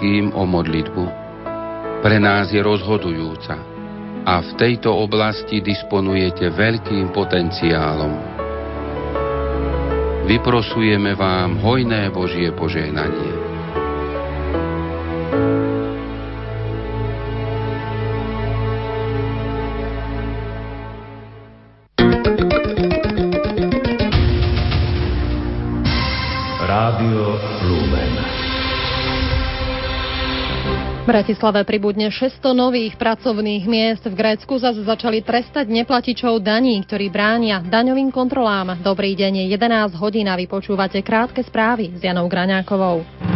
všetkým o modlitbu. Pre nás je rozhodujúca a v tejto oblasti disponujete veľkým potenciálom. Vyprosujeme vám hojné Božie požehnanie. Bratislave pribudne 600 nových pracovných miest. V Grécku zase začali trestať neplatičov daní, ktorí bránia daňovým kontrolám. Dobrý deň, 11 hodín a vypočúvate krátke správy s Janou Graňákovou.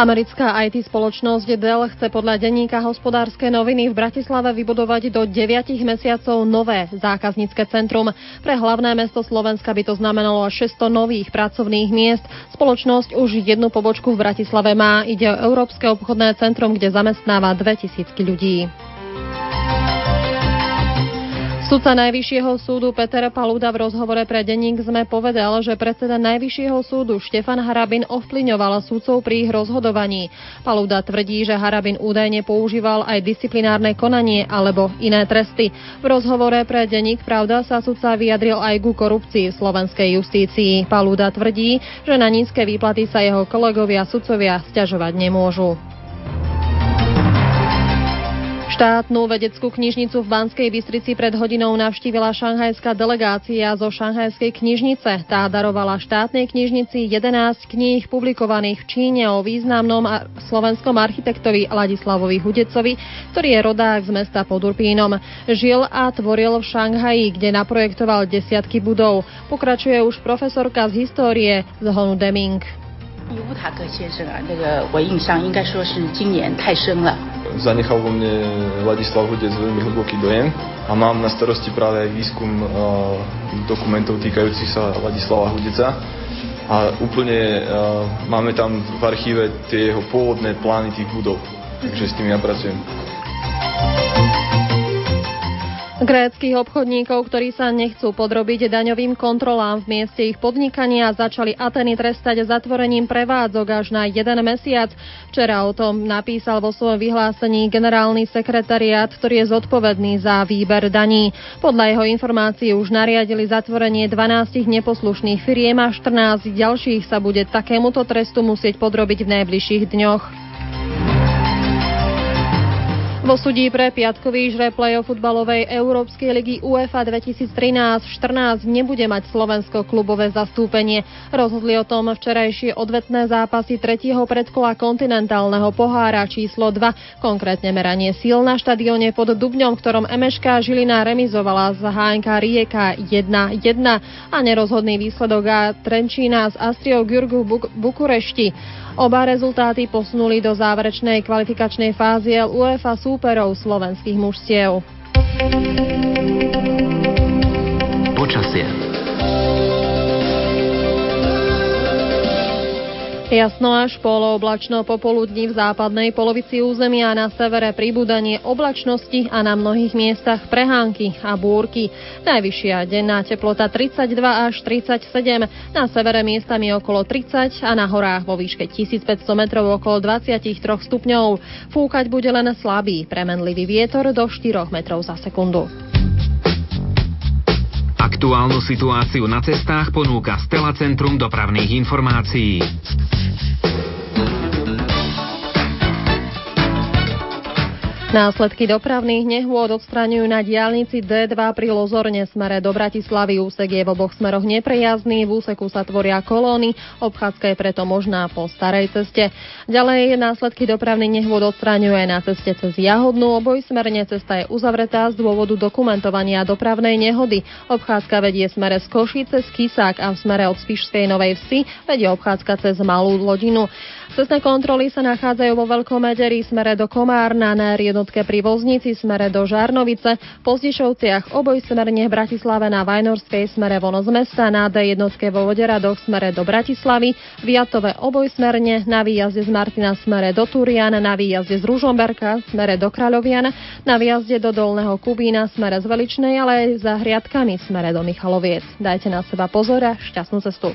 Americká IT spoločnosť Dell chce podľa denníka hospodárske noviny v Bratislave vybudovať do 9 mesiacov nové zákaznícke centrum. Pre hlavné mesto Slovenska by to znamenalo až 600 nových pracovných miest. Spoločnosť už jednu pobočku v Bratislave má. Ide o Európske obchodné centrum, kde zamestnáva 2000 ľudí. Sudca Najvyššieho súdu Peter Paluda v rozhovore pre denník sme povedal, že predseda Najvyššieho súdu Štefan Harabin ovplyňoval súdcov pri ich rozhodovaní. Paluda tvrdí, že Harabin údajne používal aj disciplinárne konanie alebo iné tresty. V rozhovore pre denník Pravda sa sudca vyjadril aj ku korupcii v slovenskej justícii. Paluda tvrdí, že na nízke výplaty sa jeho kolegovia sudcovia stiažovať nemôžu. Štátnu vedeckú knižnicu v Banskej Bystrici pred hodinou navštívila šanghajská delegácia zo šanghajskej knižnice. Tá darovala štátnej knižnici 11 kníh publikovaných v Číne o významnom slovenskom architektovi Ladislavovi Hudecovi, ktorý je rodák z mesta pod Urpínom. Žil a tvoril v Šanghaji, kde naprojektoval desiatky budov. Pokračuje už profesorka z histórie z Honu Deming. 伊乌塔克先生啊，那个我印象应该说是今年太深了。Zanechal vo mne Ladislav Hudec veľmi hlboký dojem a mám na starosti práve aj výskum dokumentov týkajúcich sa Ladislava Hudeca. A úplne máme tam v archíve tie jeho pôvodné plány tých budov. Takže s tým ja pracujem. Gréckých obchodníkov, ktorí sa nechcú podrobiť daňovým kontrolám v mieste ich podnikania, začali Ateny trestať zatvorením prevádzok až na jeden mesiac. Včera o tom napísal vo svojom vyhlásení generálny sekretariát, ktorý je zodpovedný za výber daní. Podľa jeho informácií už nariadili zatvorenie 12 neposlušných firiem a 14 ďalších sa bude takémuto trestu musieť podrobiť v najbližších dňoch. Vo súdí pre piatkový žre play-off futbalovej Európskej ligy UEFA 2013-14 nebude mať Slovensko klubové zastúpenie. Rozhodli o tom včerajšie odvetné zápasy tretieho predkola kontinentálneho pohára číslo 2, konkrétne meranie síl na štadióne pod Dubňom, ktorom Emeška Žilina remizovala z HNK Rieka 1-1 a nerozhodný výsledok a Trenčína z Astriou Gyurgu Buk- Bukurešti. Oba rezultáty posunuli do záverečnej kvalifikačnej fázy UEFA súperov slovenských mužstiev. Počasie. Jasno až polooblačno popoludní v západnej polovici územia na severe pribúdanie oblačnosti a na mnohých miestach prehánky a búrky. Najvyššia denná teplota 32 až 37, na severe miestami okolo 30 a na horách vo výške 1500 metrov okolo 23 stupňov. Fúkať bude len slabý, premenlivý vietor do 4 metrov za sekundu. Aktuálnu situáciu na cestách ponúka Stela Centrum dopravných informácií. Následky dopravných nehôd odstraňujú na diálnici D2 pri Lozorne smere do Bratislavy. Úsek je v oboch smeroch neprejazný, v úseku sa tvoria kolóny, obchádzka je preto možná po starej ceste. Ďalej následky dopravných nehôd odstraňujú aj na ceste cez Jahodnú. Obojsmerne cesta je uzavretá z dôvodu dokumentovania dopravnej nehody. Obchádzka vedie smere z Košice z Kisák a v smere od Spišskej Novej Vsi vedie obchádzka cez Malú Lodinu. Cestné kontroly sa nachádzajú vo Veľkom Mederi smere do Komárna na jednotke pri Voznici smere do Žarnovice, po Zdišovciach obojsmerne v Bratislave na Vajnorskej smere von z mesta, na D jednotke vo Voderadoch smere do Bratislavy, v Jatove obojsmerne, na výjazde z Martina smere do Turian, na výjazde z Ružomberka smere do Kráľovian, na výjazde do Dolného Kubína smere z Veličnej, ale aj za hriadkami smere do Michaloviec. Dajte na seba pozor a šťastnú cestu.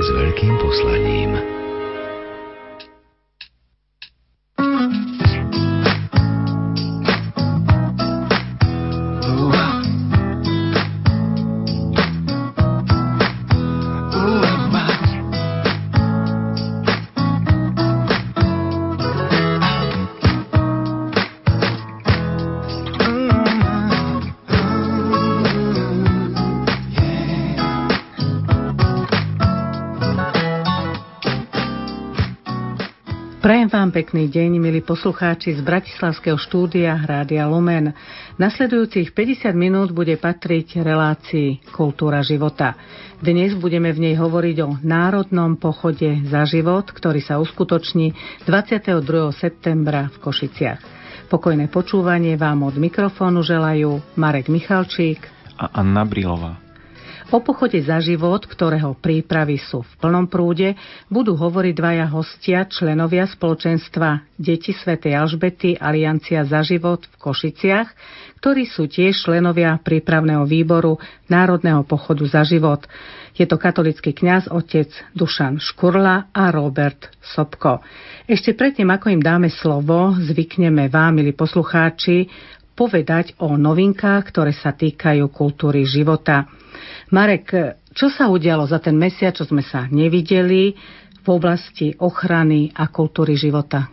s veľkým poslaním. Pekný deň, milí poslucháči z Bratislavského štúdia Rádia Lumen. Nasledujúcich 50 minút bude patriť relácii Kultúra života. Dnes budeme v nej hovoriť o Národnom pochode za život, ktorý sa uskutoční 22. septembra v Košiciach. Pokojné počúvanie vám od mikrofónu želajú Marek Michalčík a Anna Brilová. O pochode za život, ktorého prípravy sú v plnom prúde, budú hovoriť dvaja hostia, členovia spoločenstva Deti svätej Alžbety Aliancia za život v Košiciach, ktorí sú tiež členovia prípravného výboru Národného pochodu za život. Je to katolický kňaz otec Dušan Škurla a Robert Sobko. Ešte predtým, ako im dáme slovo, zvykneme vám, milí poslucháči, povedať o novinkách, ktoré sa týkajú kultúry života. Marek, čo sa udialo za ten mesiac, čo sme sa nevideli v oblasti ochrany a kultúry života?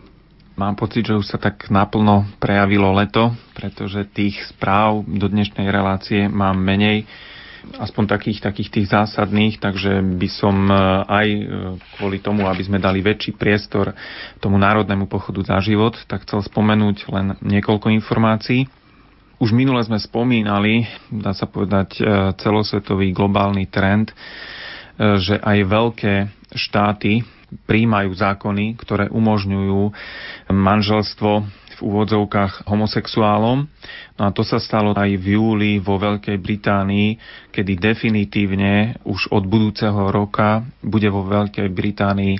Mám pocit, že už sa tak naplno prejavilo leto, pretože tých správ do dnešnej relácie mám menej, aspoň takých, takých tých zásadných, takže by som e, aj e, kvôli tomu, aby sme dali väčší priestor tomu národnému pochodu za život, tak chcel spomenúť len niekoľko informácií. Už minule sme spomínali, dá sa povedať, e, celosvetový globálny trend, že aj veľké štáty príjmajú zákony, ktoré umožňujú manželstvo úvodzovkách homosexuálom. No a to sa stalo aj v júli vo Veľkej Británii, kedy definitívne už od budúceho roka bude vo Veľkej Británii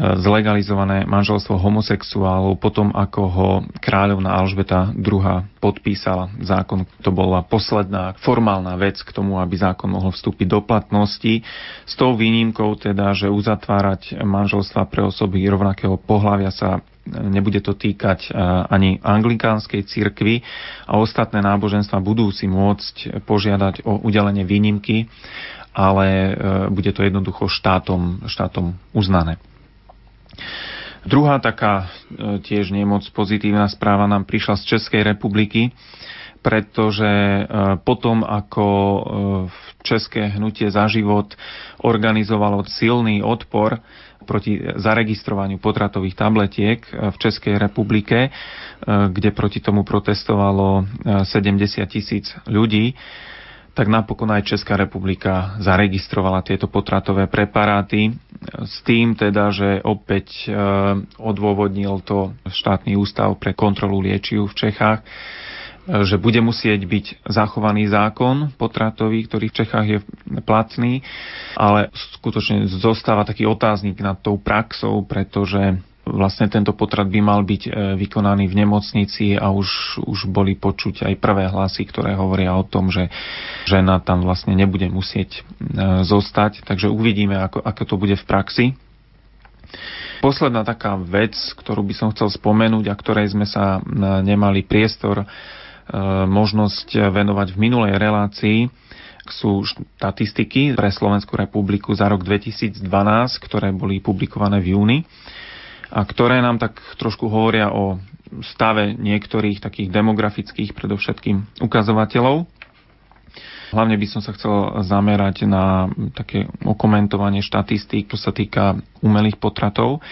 zlegalizované manželstvo homosexuálov potom, ako ho kráľovna Alžbeta II podpísala zákon. To bola posledná formálna vec k tomu, aby zákon mohol vstúpiť do platnosti. S tou výnimkou teda, že uzatvárať manželstva pre osoby rovnakého pohľavia sa nebude to týkať ani anglikánskej cirkvi a ostatné náboženstva budú si môcť požiadať o udelenie výnimky, ale e, bude to jednoducho štátom, štátom uznané. Druhá taká e, tiež nemoc pozitívna správa nám prišla z Českej republiky, pretože e, potom, ako e, v České hnutie za život organizovalo silný odpor proti zaregistrovaniu potratových tabletiek v Českej republike, kde proti tomu protestovalo 70 tisíc ľudí, tak napokon aj Česká republika zaregistrovala tieto potratové preparáty s tým teda, že opäť odôvodnil to štátny ústav pre kontrolu liečiv v Čechách, že bude musieť byť zachovaný zákon potratový, ktorý v Čechách je platný, ale skutočne zostáva taký otáznik nad tou praxou, pretože vlastne tento potrat by mal byť e, vykonaný v nemocnici a už, už boli počuť aj prvé hlasy, ktoré hovoria o tom, že žena tam vlastne nebude musieť e, zostať. Takže uvidíme, ako, ako to bude v praxi. Posledná taká vec, ktorú by som chcel spomenúť a ktorej sme sa e, nemali priestor možnosť venovať v minulej relácii, sú štatistiky pre Slovenskú republiku za rok 2012, ktoré boli publikované v júni a ktoré nám tak trošku hovoria o stave niektorých takých demografických predovšetkým ukazovateľov. Hlavne by som sa chcel zamerať na také okomentovanie štatistík, čo sa týka umelých potratov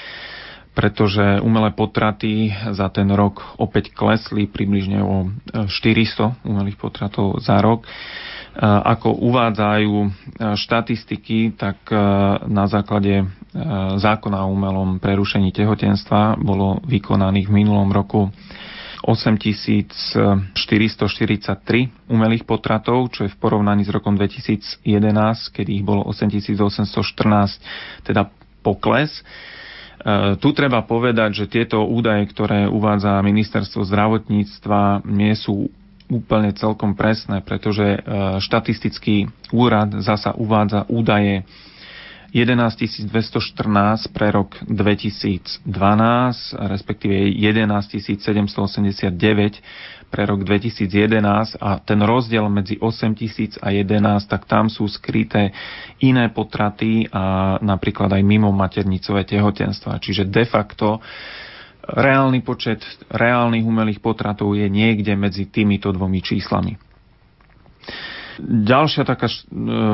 pretože umelé potraty za ten rok opäť klesli približne o 400 umelých potratov za rok. Ako uvádzajú štatistiky, tak na základe zákona o umelom prerušení tehotenstva bolo vykonaných v minulom roku 8443 umelých potratov, čo je v porovnaní s rokom 2011, kedy ich bolo 8814, teda pokles. E, tu treba povedať, že tieto údaje, ktoré uvádza ministerstvo zdravotníctva, nie sú úplne celkom presné, pretože e, štatistický úrad zasa uvádza údaje 11 214 pre rok 2012, respektíve 11 789 pre rok 2011 a ten rozdiel medzi 8 tisíc a 11, tak tam sú skryté iné potraty a napríklad aj mimo maternicové tehotenstva. Čiže de facto reálny počet reálnych umelých potratov je niekde medzi týmito dvomi číslami. Ďalšia taká e,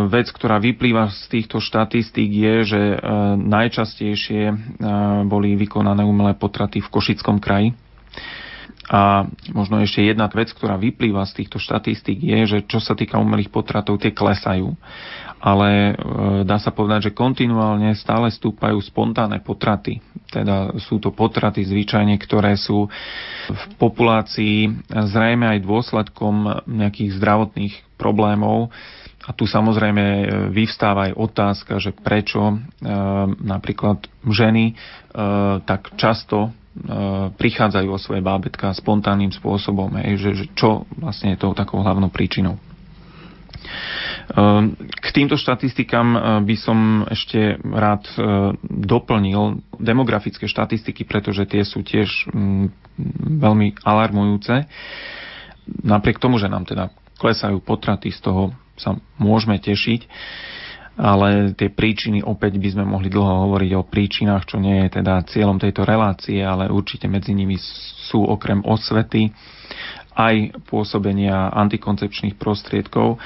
vec, ktorá vyplýva z týchto štatistík je, že e, najčastejšie e, boli vykonané umelé potraty v Košickom kraji. A možno ešte jedna vec, ktorá vyplýva z týchto štatistík je, že čo sa týka umelých potratov, tie klesajú ale e, dá sa povedať, že kontinuálne stále stúpajú spontánne potraty. Teda sú to potraty zvyčajne, ktoré sú v populácii zrejme aj dôsledkom nejakých zdravotných problémov. A tu samozrejme e, vyvstáva aj otázka, že prečo e, napríklad ženy tak často prichádzajú o svoje bábetka spontánnym spôsobom, že, že čo vlastne je tou takou hlavnou príčinou. Ehm, k týmto štatistikám eh, by som ešte rád doplnil demografické štatistiky, pretože tie sú tiež veľmi alarmujúce. Napriek tomu, že nám teda klesajú potraty, z toho sa môžeme tešiť, ale tie príčiny, opäť by sme mohli dlho hovoriť o príčinách, čo nie je teda cieľom tejto relácie, ale určite medzi nimi sú okrem osvety aj pôsobenia antikoncepčných prostriedkov.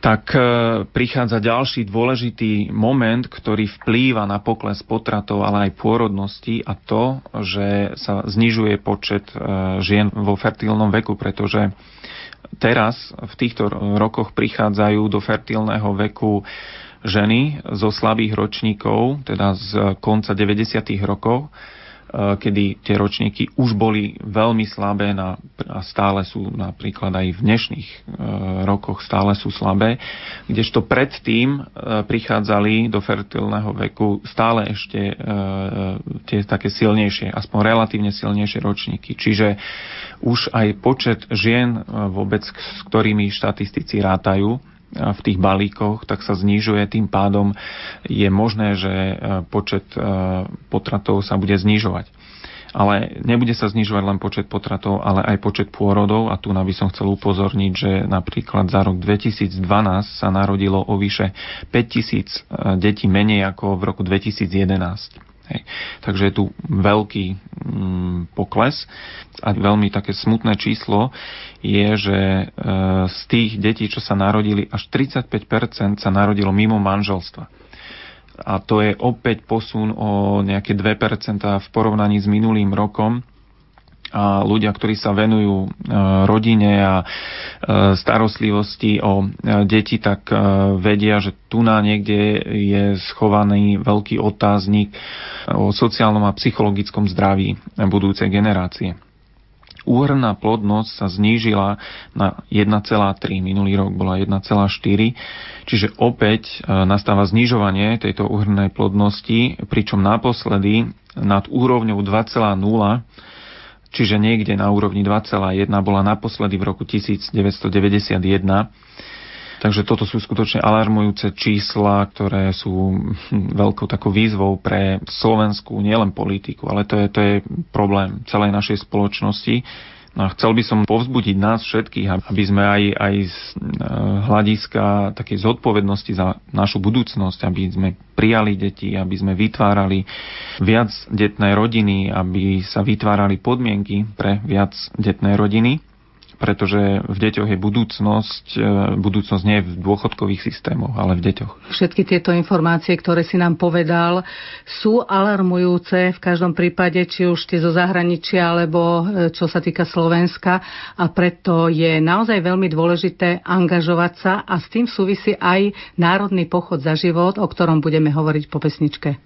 Tak e, prichádza ďalší dôležitý moment, ktorý vplýva na pokles potratov, ale aj pôrodnosti a to, že sa znižuje počet e, žien vo fertilnom veku, pretože teraz v týchto rokoch prichádzajú do fertilného veku ženy zo slabých ročníkov, teda z konca 90. rokov, kedy tie ročníky už boli veľmi slabé na, a stále sú napríklad aj v dnešných e, rokoch stále sú slabé, kdežto predtým e, prichádzali do fertilného veku stále ešte tie také silnejšie, aspoň relatívne silnejšie ročníky. Čiže už aj počet žien vôbec, s ktorými štatistici rátajú, v tých balíkoch, tak sa znižuje. Tým pádom je možné, že e, počet e, potratov sa bude znižovať. Ale nebude sa znižovať len počet potratov, ale aj počet pôrodov. A tu by som chcel upozorniť, že napríklad za rok 2012 sa narodilo o vyše 5000 e, detí menej ako v roku 2011. Hej. Takže je tu veľký mm, pokles a veľmi také smutné číslo je, že e, z tých detí, čo sa narodili, až 35% sa narodilo mimo manželstva. A to je opäť posun o nejaké 2% v porovnaní s minulým rokom a ľudia, ktorí sa venujú e, rodine a e, starostlivosti o e, deti, tak vedia, že tu na niekde je schovaný veľký otáznik o sociálnom a psychologickom zdraví budúcej generácie. Úhrná plodnosť sa znížila na 1,3, minulý rok bola 1,4, čiže opäť nastáva znižovanie tejto úhrnej plodnosti, pričom naposledy nad úrovňou 2,0 čiže niekde na úrovni 2,1 bola naposledy v roku 1991. Takže toto sú skutočne alarmujúce čísla, ktoré sú veľkou takou výzvou pre slovenskú nielen politiku, ale to je, to je problém celej našej spoločnosti. No a chcel by som povzbudiť nás všetkých, aby sme aj, aj z e, hľadiska takej zodpovednosti za našu budúcnosť, aby sme prijali deti, aby sme vytvárali viac detné rodiny, aby sa vytvárali podmienky pre viac detné rodiny pretože v deťoch je budúcnosť. E, budúcnosť nie je v dôchodkových systémoch, ale v deťoch. Všetky tieto informácie, ktoré si nám povedal, sú alarmujúce v každom prípade, či už tie zo zahraničia, alebo e, čo sa týka Slovenska. A preto je naozaj veľmi dôležité angažovať sa a s tým súvisí aj Národný pochod za život, o ktorom budeme hovoriť po pesničke.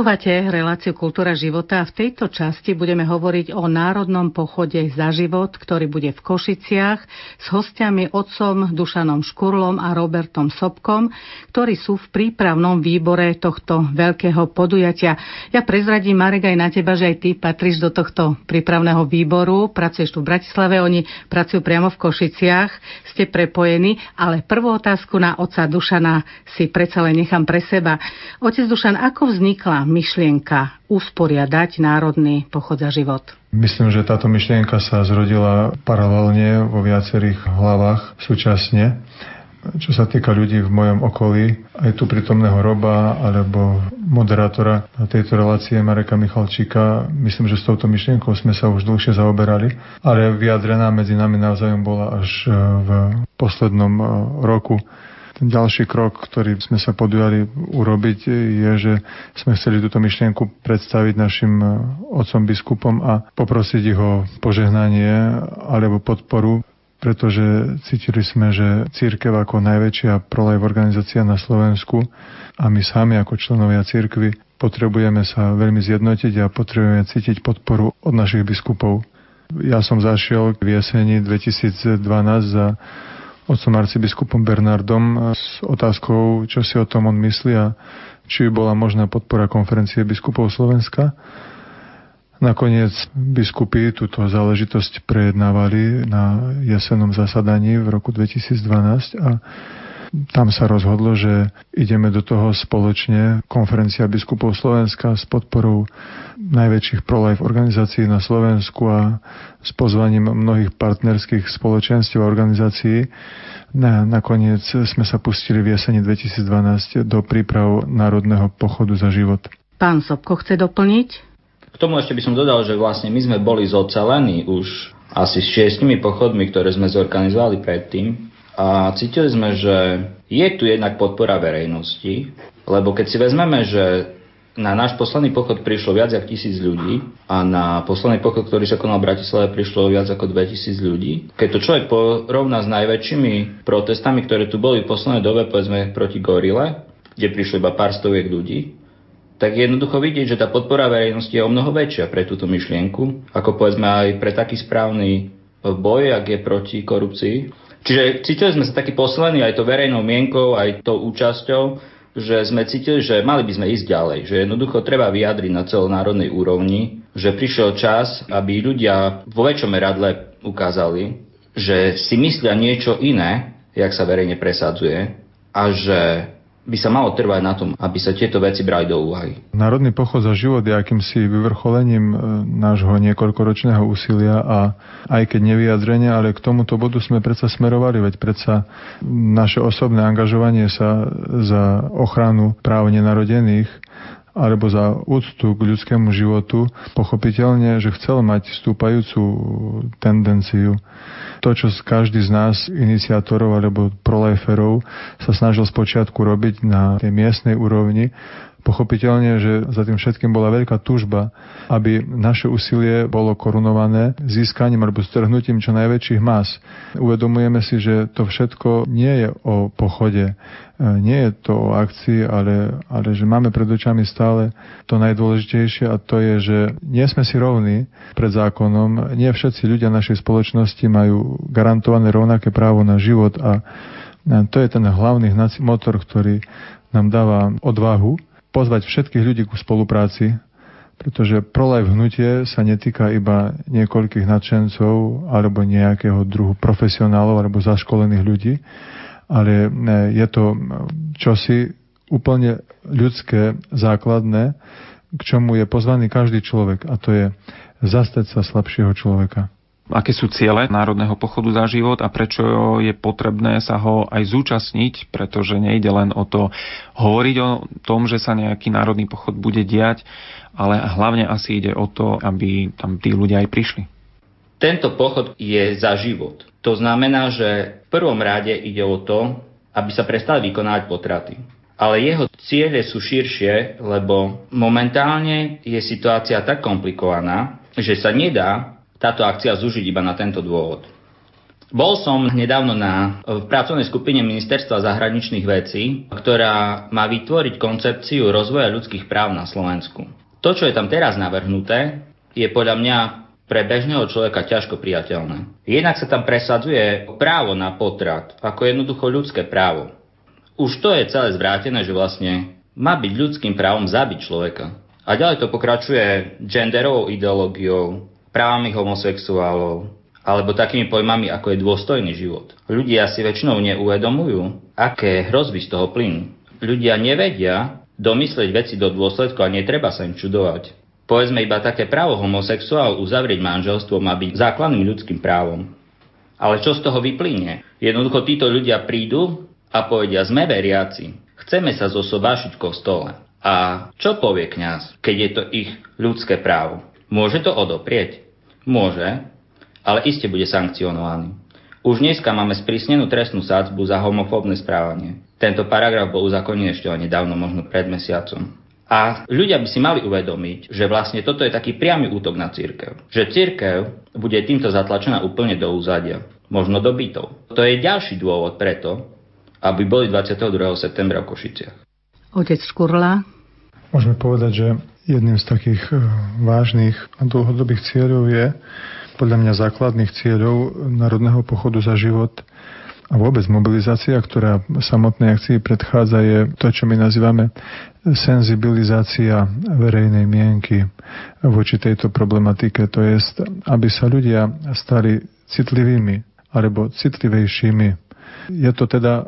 Počúvate reláciu Kultúra života a v tejto časti budeme hovoriť o národnom pochode za život, ktorý bude v Košiciach s hostiami otcom Dušanom Škurlom a Robertom Sobkom, ktorí sú v prípravnom výbore tohto veľkého podujatia. Ja prezradím, Marek, aj na teba, že aj ty patríš do tohto prípravného výboru, pracuješ tu v Bratislave, oni pracujú priamo v Košiciach, ste prepojení, ale prvú otázku na otca Dušana si predsa len nechám pre seba. Otec Dušan, ako vznikla myšlienka usporiadať Národný pochod za život? Myslím, že táto myšlienka sa zrodila paralelne vo viacerých hlavách súčasne. Čo sa týka ľudí v mojom okolí, aj tu prítomného Roba alebo moderátora tejto relácie Mareka Michalčíka, myslím, že s touto myšlienkou sme sa už dlhšie zaoberali, ale vyjadrená medzi nami navzájom bola až v poslednom roku ten ďalší krok, ktorý sme sa podujali urobiť, je, že sme chceli túto myšlienku predstaviť našim e, otcom biskupom a poprosiť ich o požehnanie alebo podporu pretože cítili sme, že církev ako najväčšia prolajv organizácia na Slovensku a my sami ako členovia církvy potrebujeme sa veľmi zjednotiť a potrebujeme cítiť podporu od našich biskupov. Ja som zašiel v jeseni 2012 za otcom arcibiskupom Bernardom s otázkou, čo si o tom on myslí a či bola možná podpora konferencie biskupov Slovenska. Nakoniec biskupy túto záležitosť prejednávali na jesennom zasadaní v roku 2012 a tam sa rozhodlo, že ideme do toho spoločne konferencia biskupov Slovenska s podporou najväčších pro-life organizácií na Slovensku a s pozvaním mnohých partnerských spoločenstiev a organizácií. Na, nakoniec sme sa pustili v jeseni 2012 do príprav Národného pochodu za život. Pán Sobko chce doplniť? K tomu ešte by som dodal, že vlastne my sme boli zocelení už asi s šiestimi pochodmi, ktoré sme zorganizovali predtým a cítili sme, že je tu jednak podpora verejnosti, lebo keď si vezmeme, že Na náš posledný pochod prišlo viac ako tisíc ľudí a na posledný pochod, ktorý sa konal v Bratislave, prišlo viac ako 2000 ľudí. Keď to človek porovná s najväčšími protestami, ktoré tu boli v poslednej dobe, povedzme proti Gorile, kde prišlo iba pár stoviek ľudí, tak je jednoducho vidieť, že tá podpora verejnosti je o mnoho väčšia pre túto myšlienku, ako povedzme aj pre taký správny boj, ak je proti korupcii. Čiže cítili sme sa taký poslaní aj to verejnou mienkou, aj tou účasťou, že sme cítili, že mali by sme ísť ďalej, že jednoducho treba vyjadriť na celonárodnej úrovni, že prišiel čas, aby ľudia vo väčšom meradle ukázali, že si myslia niečo iné, jak sa verejne presadzuje a že by sa malo trvať na tom, aby sa tieto veci brali do úvahy. Národný pochod za život je akýmsi vyvrcholením e, nášho niekoľkoročného úsilia a aj keď nevyjadrenia, ale k tomuto bodu sme predsa smerovali, veď predsa naše osobné angažovanie sa za ochranu práv nenarodených alebo za úctu k ľudskému životu, pochopiteľne, že chcel mať stúpajúcu tendenciu. To, čo každý z nás, iniciátorov alebo proliferov, sa snažil spočiatku robiť na tej miestnej úrovni, Pochopiteľne, že za tým všetkým bola veľká tužba, aby naše úsilie bolo korunované získaním alebo strhnutím čo najväčších más. Uvedomujeme si, že to všetko nie je o pochode, nie je to o akcii, ale, ale že máme pred očami stále to najdôležitejšie a to je, že nie sme si rovní pred zákonom, nie všetci ľudia našej spoločnosti majú garantované rovnaké právo na život a to je ten hlavný motor, ktorý nám dáva odvahu pozvať všetkých ľudí ku spolupráci, pretože prolife hnutie sa netýka iba niekoľkých nadšencov alebo nejakého druhu profesionálov alebo zaškolených ľudí, ale e, je to čosi úplne ľudské, základné, k čomu je pozvaný každý človek a to je zastať sa slabšieho človeka aké sú ciele Národného pochodu za život a prečo je potrebné sa ho aj zúčastniť, pretože nejde len o to hovoriť o tom, že sa nejaký národný pochod bude diať, ale hlavne asi ide o to, aby tam tí ľudia aj prišli. Tento pochod je za život. To znamená, že v prvom rade ide o to, aby sa prestali vykonávať potraty. Ale jeho ciele sú širšie, lebo momentálne je situácia tak komplikovaná, že sa nedá táto akcia zúžiť iba na tento dôvod. Bol som nedávno na, v pracovnej skupine Ministerstva zahraničných vecí, ktorá má vytvoriť koncepciu rozvoja ľudských práv na Slovensku. To, čo je tam teraz navrhnuté, je podľa mňa pre bežného človeka ťažko priateľné. Jednak sa tam presadzuje právo na potrat, ako jednoducho ľudské právo. Už to je celé zvrátené, že vlastne má byť ľudským právom zabiť človeka. A ďalej to pokračuje genderovou ideológiou, právami homosexuálov, alebo takými pojmami, ako je dôstojný život. Ľudia si väčšinou neuvedomujú, aké hrozby z toho plynú. Ľudia nevedia domyslieť veci do dôsledku a netreba sa im čudovať. Povedzme iba také právo homosexuál uzavrieť manželstvo má byť základným ľudským právom. Ale čo z toho vyplynie? Jednoducho títo ľudia prídu a povedia, sme veriaci, chceme sa zosobášiť v kostole. A čo povie kňaz, keď je to ich ľudské právo? Môže to odoprieť? Môže, ale iste bude sankcionovaný. Už dneska máme sprísnenú trestnú sádzbu za homofóbne správanie. Tento paragraf bol uzakonený ešte nedávno, možno pred mesiacom. A ľudia by si mali uvedomiť, že vlastne toto je taký priamy útok na církev. Že církev bude týmto zatlačená úplne do úzadia, možno do bytov. To je ďalší dôvod preto, aby boli 22. septembra v Košiciach. Otec Škurla. Môžeme povedať, že Jedným z takých e, vážnych a dlhodobých cieľov je, podľa mňa základných cieľov Národného pochodu za život a vôbec mobilizácia, ktorá samotnej akcii predchádza, je to, čo my nazývame senzibilizácia verejnej mienky voči tejto problematike. To je, aby sa ľudia stali citlivými alebo citlivejšími. Je to teda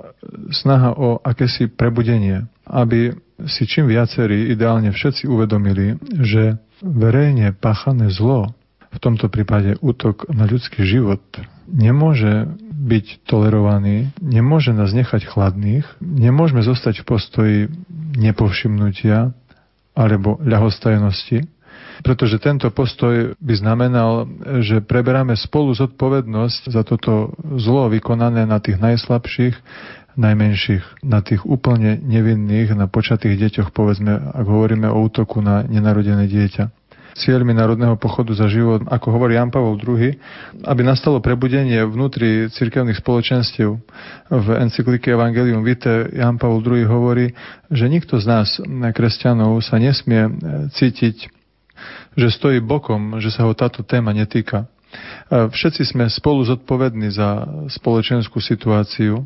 snaha o akési prebudenie, aby si čím viacerí, ideálne všetci uvedomili, že verejne páchané zlo, v tomto prípade útok na ľudský život, nemôže byť tolerovaný, nemôže nás nechať chladných, nemôžeme zostať v postoji nepovšimnutia alebo ľahostajnosti, pretože tento postoj by znamenal, že preberáme spolu zodpovednosť za toto zlo vykonané na tých najslabších najmenších, na tých úplne nevinných, na počatých deťoch, povedzme, ak hovoríme o útoku na nenarodené dieťa cieľmi Národného pochodu za život, ako hovorí Jan Pavel II, aby nastalo prebudenie vnútri cirkevných spoločenstiev. V encyklike Evangelium Vitae Jan Pavel II hovorí, že nikto z nás, kresťanov, sa nesmie cítiť, že stojí bokom, že sa ho táto téma netýka. Všetci sme spolu zodpovední za spoločenskú situáciu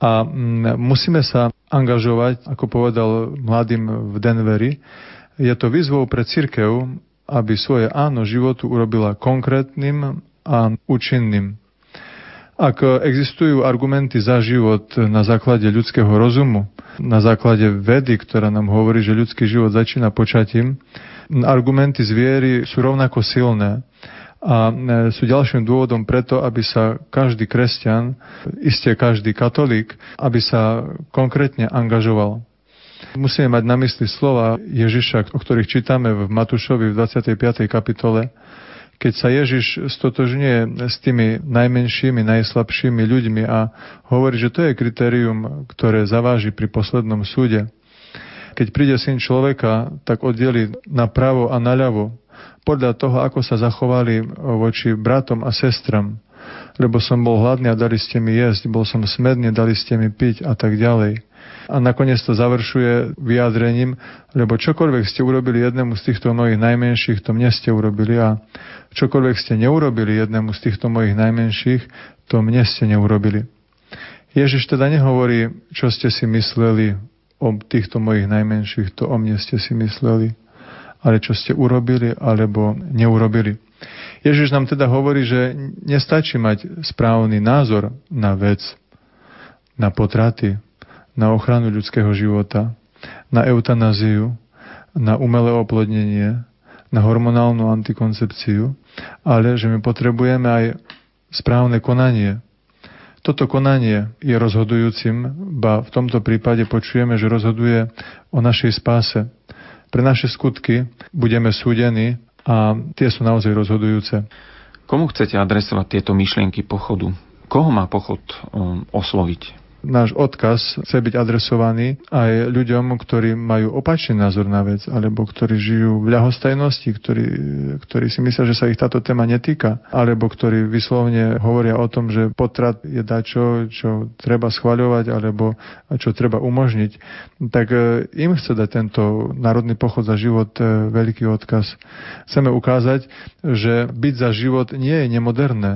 a mm, musíme sa angažovať, ako povedal mladým v Denveri, je to výzvou pre cirkev, aby svoje áno životu urobila konkrétnym a účinným. Ak existujú argumenty za život na základe ľudského rozumu, na základe vedy, ktorá nám hovorí, že ľudský život začína počatím, argumenty z viery sú rovnako silné a e, sú ďalším dôvodom preto, aby sa každý kresťan, iste každý katolík, aby sa konkrétne angažoval. Musíme mať na mysli slova Ježiša, o ktorých čítame v Matúšovi v 25. kapitole, keď sa Ježiš stotožňuje s tými najmenšími, najslabšími ľuďmi a hovorí, že to je kritérium, ktoré zaváži pri poslednom súde. Keď príde syn človeka, tak oddeli napravo a naľavo podľa toho, ako sa zachovali voči bratom a sestram. Lebo som bol hladný a dali ste mi jesť, bol som smedný, dali ste mi piť a tak ďalej. A nakoniec to završuje vyjadrením, lebo čokoľvek ste urobili jednému z týchto mojich najmenších, to mne ste urobili a čokoľvek ste neurobili jednému z týchto mojich najmenších, to mne ste neurobili. Ježiš teda nehovorí, čo ste si mysleli o týchto mojich najmenších, to o mne ste si mysleli ale čo ste urobili alebo neurobili. Ježiš nám teda hovorí, že nestačí mať správny názor na vec, na potraty, na ochranu ľudského života, na eutanáziu, na umelé oplodnenie, na hormonálnu antikoncepciu, ale že my potrebujeme aj správne konanie. Toto konanie je rozhodujúcim, ba v tomto prípade počujeme, že rozhoduje o našej spáse. Pre naše skutky budeme súdení a tie sú naozaj rozhodujúce. Komu chcete adresovať tieto myšlienky pochodu? Koho má pochod um, osloviť? Náš odkaz chce byť adresovaný aj ľuďom, ktorí majú opačný názor na vec, alebo ktorí žijú v ľahostajnosti, ktorí, ktorí si myslia, že sa ich táto téma netýka, alebo ktorí vyslovne hovoria o tom, že potrat je dačo, čo treba schvaľovať, alebo čo treba umožniť, tak e, im chce dať tento národný pochod za život e, veľký odkaz. Chceme ukázať, že byť za život nie je nemoderné,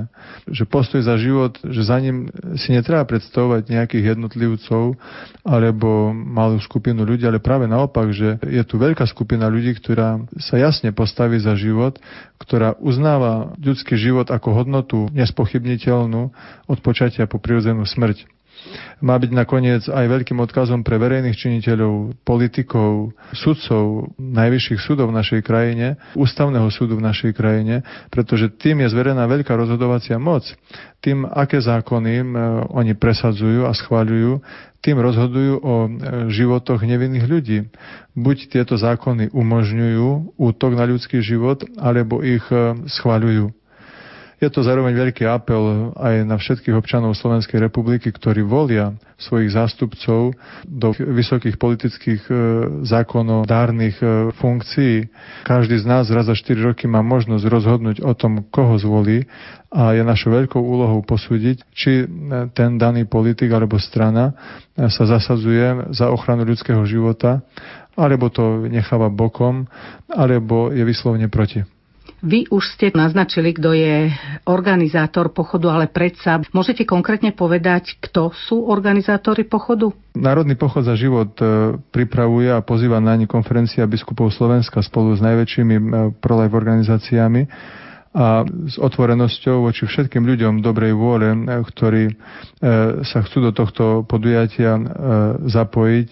že postoj za život, že za ním si netreba predstavovať nejaký nejakých jednotlivcov alebo malú skupinu ľudí, ale práve naopak, že je tu veľká skupina ľudí, ktorá sa jasne postaví za život, ktorá uznáva ľudský život ako hodnotu nespochybniteľnú od počatia po prirodzenú smrť má byť nakoniec aj veľkým odkazom pre verejných činiteľov, politikov, sudcov najvyšších súdov v našej krajine, ústavného súdu v našej krajine, pretože tým je zverená veľká rozhodovacia moc. Tým, aké zákony oni presadzujú a schváľujú, tým rozhodujú o e, životoch nevinných ľudí. Buď tieto zákony umožňujú útok na ľudský život, alebo ich e, schváľujú. Je to zároveň veľký apel aj na všetkých občanov Slovenskej republiky, ktorí volia svojich zástupcov do vysokých politických e, zákonodárnych e, funkcií. Každý z nás raz za 4 roky má možnosť rozhodnúť o tom, koho zvolí a je našou veľkou úlohou posúdiť, či e, ten daný politik alebo strana sa zasadzuje za ochranu ľudského života, alebo to necháva bokom, alebo je vyslovne proti. Vy už ste naznačili, kto je organizátor pochodu, ale predsa môžete konkrétne povedať, kto sú organizátori pochodu? Národný pochod za život e, pripravuje a pozýva na ni konferencia biskupov Slovenska spolu s najväčšími e, prolife organizáciami a s otvorenosťou voči všetkým ľuďom dobrej vôle, e, ktorí sa chcú do tohto podujatia zapojiť,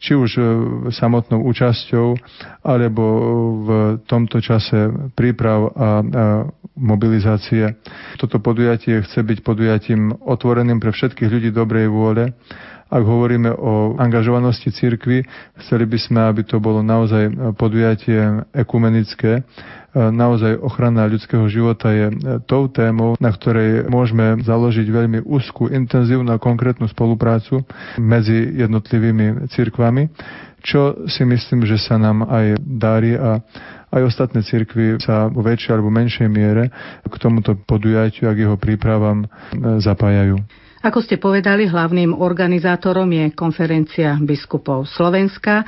či už e, samotnou účasťou, alebo v tomto čase príprav a, mobilizácie. Toto podujatie chce byť podujatím otvoreným pre všetkých ľudí dobrej vôle Ak hovoríme o angažovanosti cirkvy, chceli by sme, aby to bolo naozaj podujatie ekumenické. Naozaj ochrana ľudského života je tou témou, na ktorej môžeme založiť veľmi úzkú, intenzívnu a konkrétnu spoluprácu medzi jednotlivými cirkvami, čo si myslím, že sa nám aj darí a aj ostatné cirkvy sa vo väčšej alebo menšej miere k tomuto podujatiu a k jeho prípravám zapájajú. Ako ste povedali, hlavným organizátorom je konferencia biskupov Slovenska.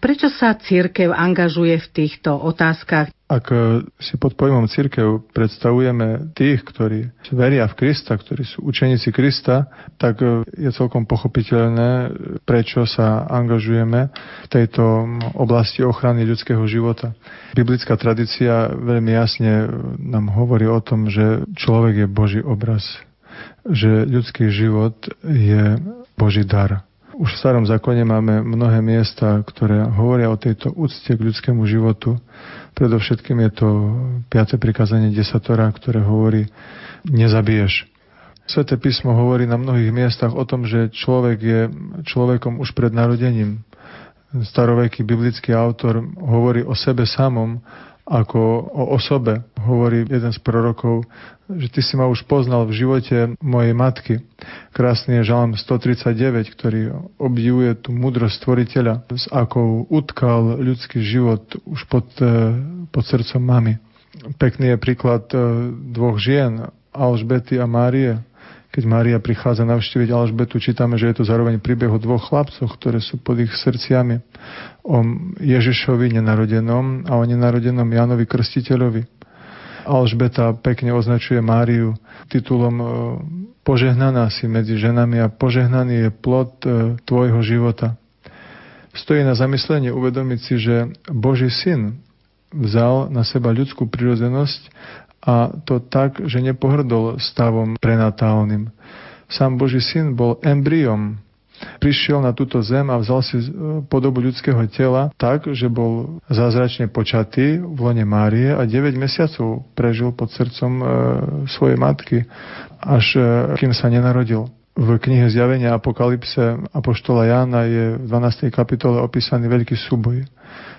Prečo sa církev angažuje v týchto otázkach? Ak e, si pod pojmom církev predstavujeme tých, ktorí veria v Krista, ktorí sú učeníci Krista, tak e, je celkom pochopiteľné, prečo sa angažujeme v tejto oblasti ochrany ľudského života. Biblická tradícia veľmi jasne nám hovorí o tom, že človek je Boží obraz že ľudský život je Boží dar. Už v starom zákone máme mnohé miesta, ktoré hovoria o tejto úcte k ľudskému životu. Predovšetkým je to 5. prikázanie desatora, ktoré hovorí nezabiješ. Sveté písmo hovorí na mnohých miestach o tom, že človek je človekom už pred narodením. Staroveký biblický autor hovorí o sebe samom ako o osobe. Hovorí jeden z prorokov, že ty si ma už poznal v živote mojej matky. Krásny je žalm 139, ktorý obdivuje tú múdrosť stvoriteľa, s akou utkal ľudský život už pod, eh, pod srdcom mamy. Pekný je príklad eh, dvoch žien, Alžbety a Márie, keď Mária prichádza navštíviť Alžbetu, čítame, že je to zároveň príbeh o dvoch chlapcoch, ktoré sú pod ich srdciami. O Ježišovi nenarodenom a o nenarodenom Jánovi Krstiteľovi. Alžbeta pekne označuje Máriu titulom e, Požehnaná si medzi ženami a požehnaný je plod e, tvojho života. Stojí na zamyslenie uvedomiť si, že Boží syn vzal na seba ľudskú prirodzenosť a to tak, že nepohrdol stavom prenatálnym. Sám Boží syn bol embryom, prišiel na túto zem a vzal si e, podobu ľudského tela tak, že bol zázračne počatý v lone Márie a 9 mesiacov prežil pod srdcom e, svojej matky, až e, kým sa nenarodil. V knihe Zjavenia Apokalypse Apoštola Jána je v 12. kapitole opísaný veľký súboj.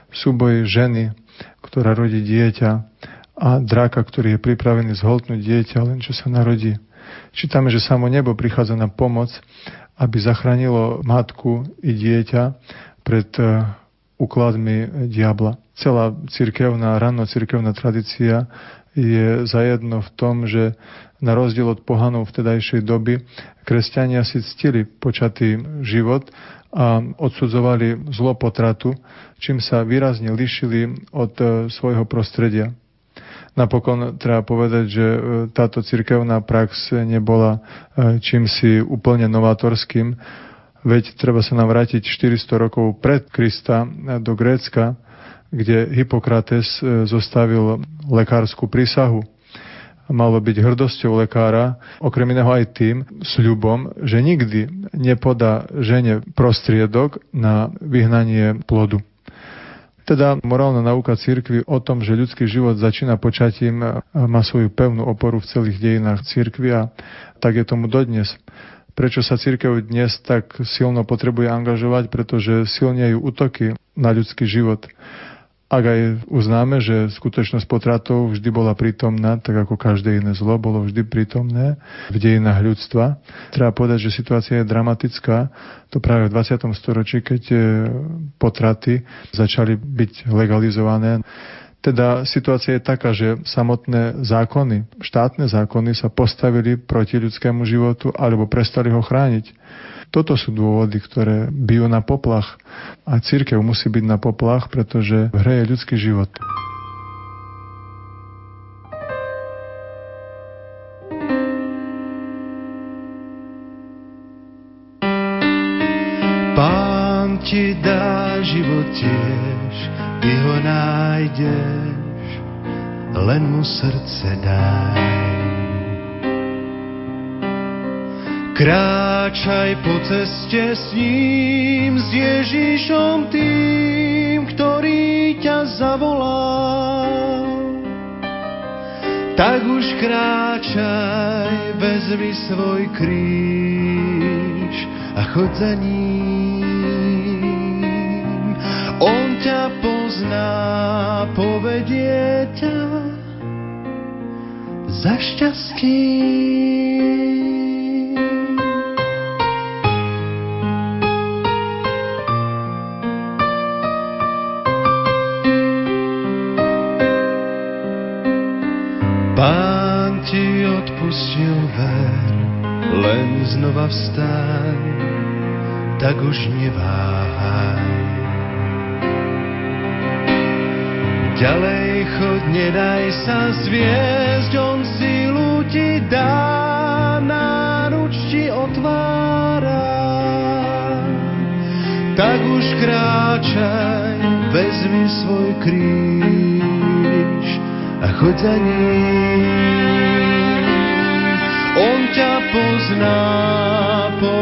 Súboj ženy, ktorá rodí dieťa a draka, ktorý je pripravený zholtnúť dieťa, len čo sa narodí. Čítame, že samo nebo prichádza na pomoc, aby zachránilo matku i dieťa pred e, úkladmi diabla. Celá cirkevná, ranno cirkevná tradícia je zajedno v tom, že na rozdiel od pohanov vtedajšej doby kresťania si ctili počatý život a odsudzovali zlopotratu, čím sa výrazne lišili od e, svojho prostredia. Napokon treba povedať, že e, táto cirkevná prax nebola e, čím si úplne novatorským, veď treba sa nám vrátiť 400 rokov pred Krista e, do Grécka, kde Hippokrates zostavil lekárskú prísahu malo byť hrdosťou lekára, okrem iného aj tým sľubom, že nikdy nepodá žene prostriedok na vyhnanie plodu. Teda morálna nauka církvy o tom, že ľudský život začína počatím, má svoju pevnú oporu v celých dejinách církvy a tak je tomu dodnes. Prečo sa církev dnes tak silno potrebuje angažovať? Pretože silnejú útoky na ľudský život ak aj uznáme, že skutočnosť potratov vždy bola prítomná, tak ako každé iné zlo bolo vždy prítomné v dejinách ľudstva, treba povedať, že situácia je dramatická. To práve v 20. storočí, keď e, potraty začali byť legalizované. Teda situácia je taká, že samotné zákony, štátne zákony sa postavili proti ľudskému životu alebo prestali ho chrániť. Toto sú dôvody, ktoré bijú na poplach. A církev musí byť na poplach, pretože v hre je ľudský život. Pán ti dá život tiež, ty ho nájdeš, len mu srdce daj. Kráčaj po ceste s ním, s Ježišom tým, ktorý ťa zavolá. Tak už kráčaj, vezmi svoj kríž a chod za ním. On ťa pozná, povedie ťa za šťastím. Znova vstaň, tak už neváhaj. Ďalej chod, nedaj sa zviezť, on sílu ti dá, náruč ti otvára. Tak už kráčaj, vezmi svoj kríž, a choď za ním.